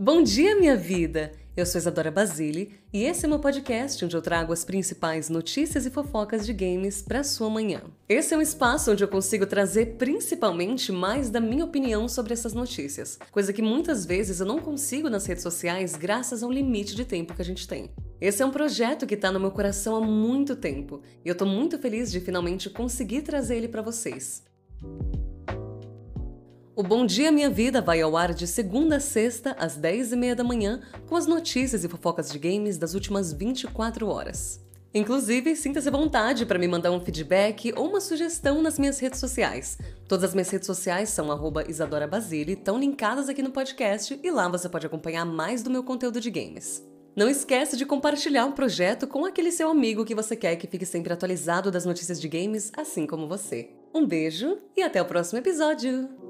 Bom dia, minha vida! Eu sou Isadora Basile e esse é meu podcast onde eu trago as principais notícias e fofocas de games para sua manhã. Esse é um espaço onde eu consigo trazer principalmente mais da minha opinião sobre essas notícias, coisa que muitas vezes eu não consigo nas redes sociais graças ao limite de tempo que a gente tem. Esse é um projeto que está no meu coração há muito tempo e eu estou muito feliz de finalmente conseguir trazer ele para vocês. O Bom Dia Minha Vida vai ao ar de segunda a sexta, às 10h30 da manhã, com as notícias e fofocas de games das últimas 24 horas. Inclusive, sinta-se à vontade para me mandar um feedback ou uma sugestão nas minhas redes sociais. Todas as minhas redes sociais são Isadora Basile, estão linkadas aqui no podcast e lá você pode acompanhar mais do meu conteúdo de games. Não esquece de compartilhar o projeto com aquele seu amigo que você quer que fique sempre atualizado das notícias de games, assim como você. Um beijo e até o próximo episódio!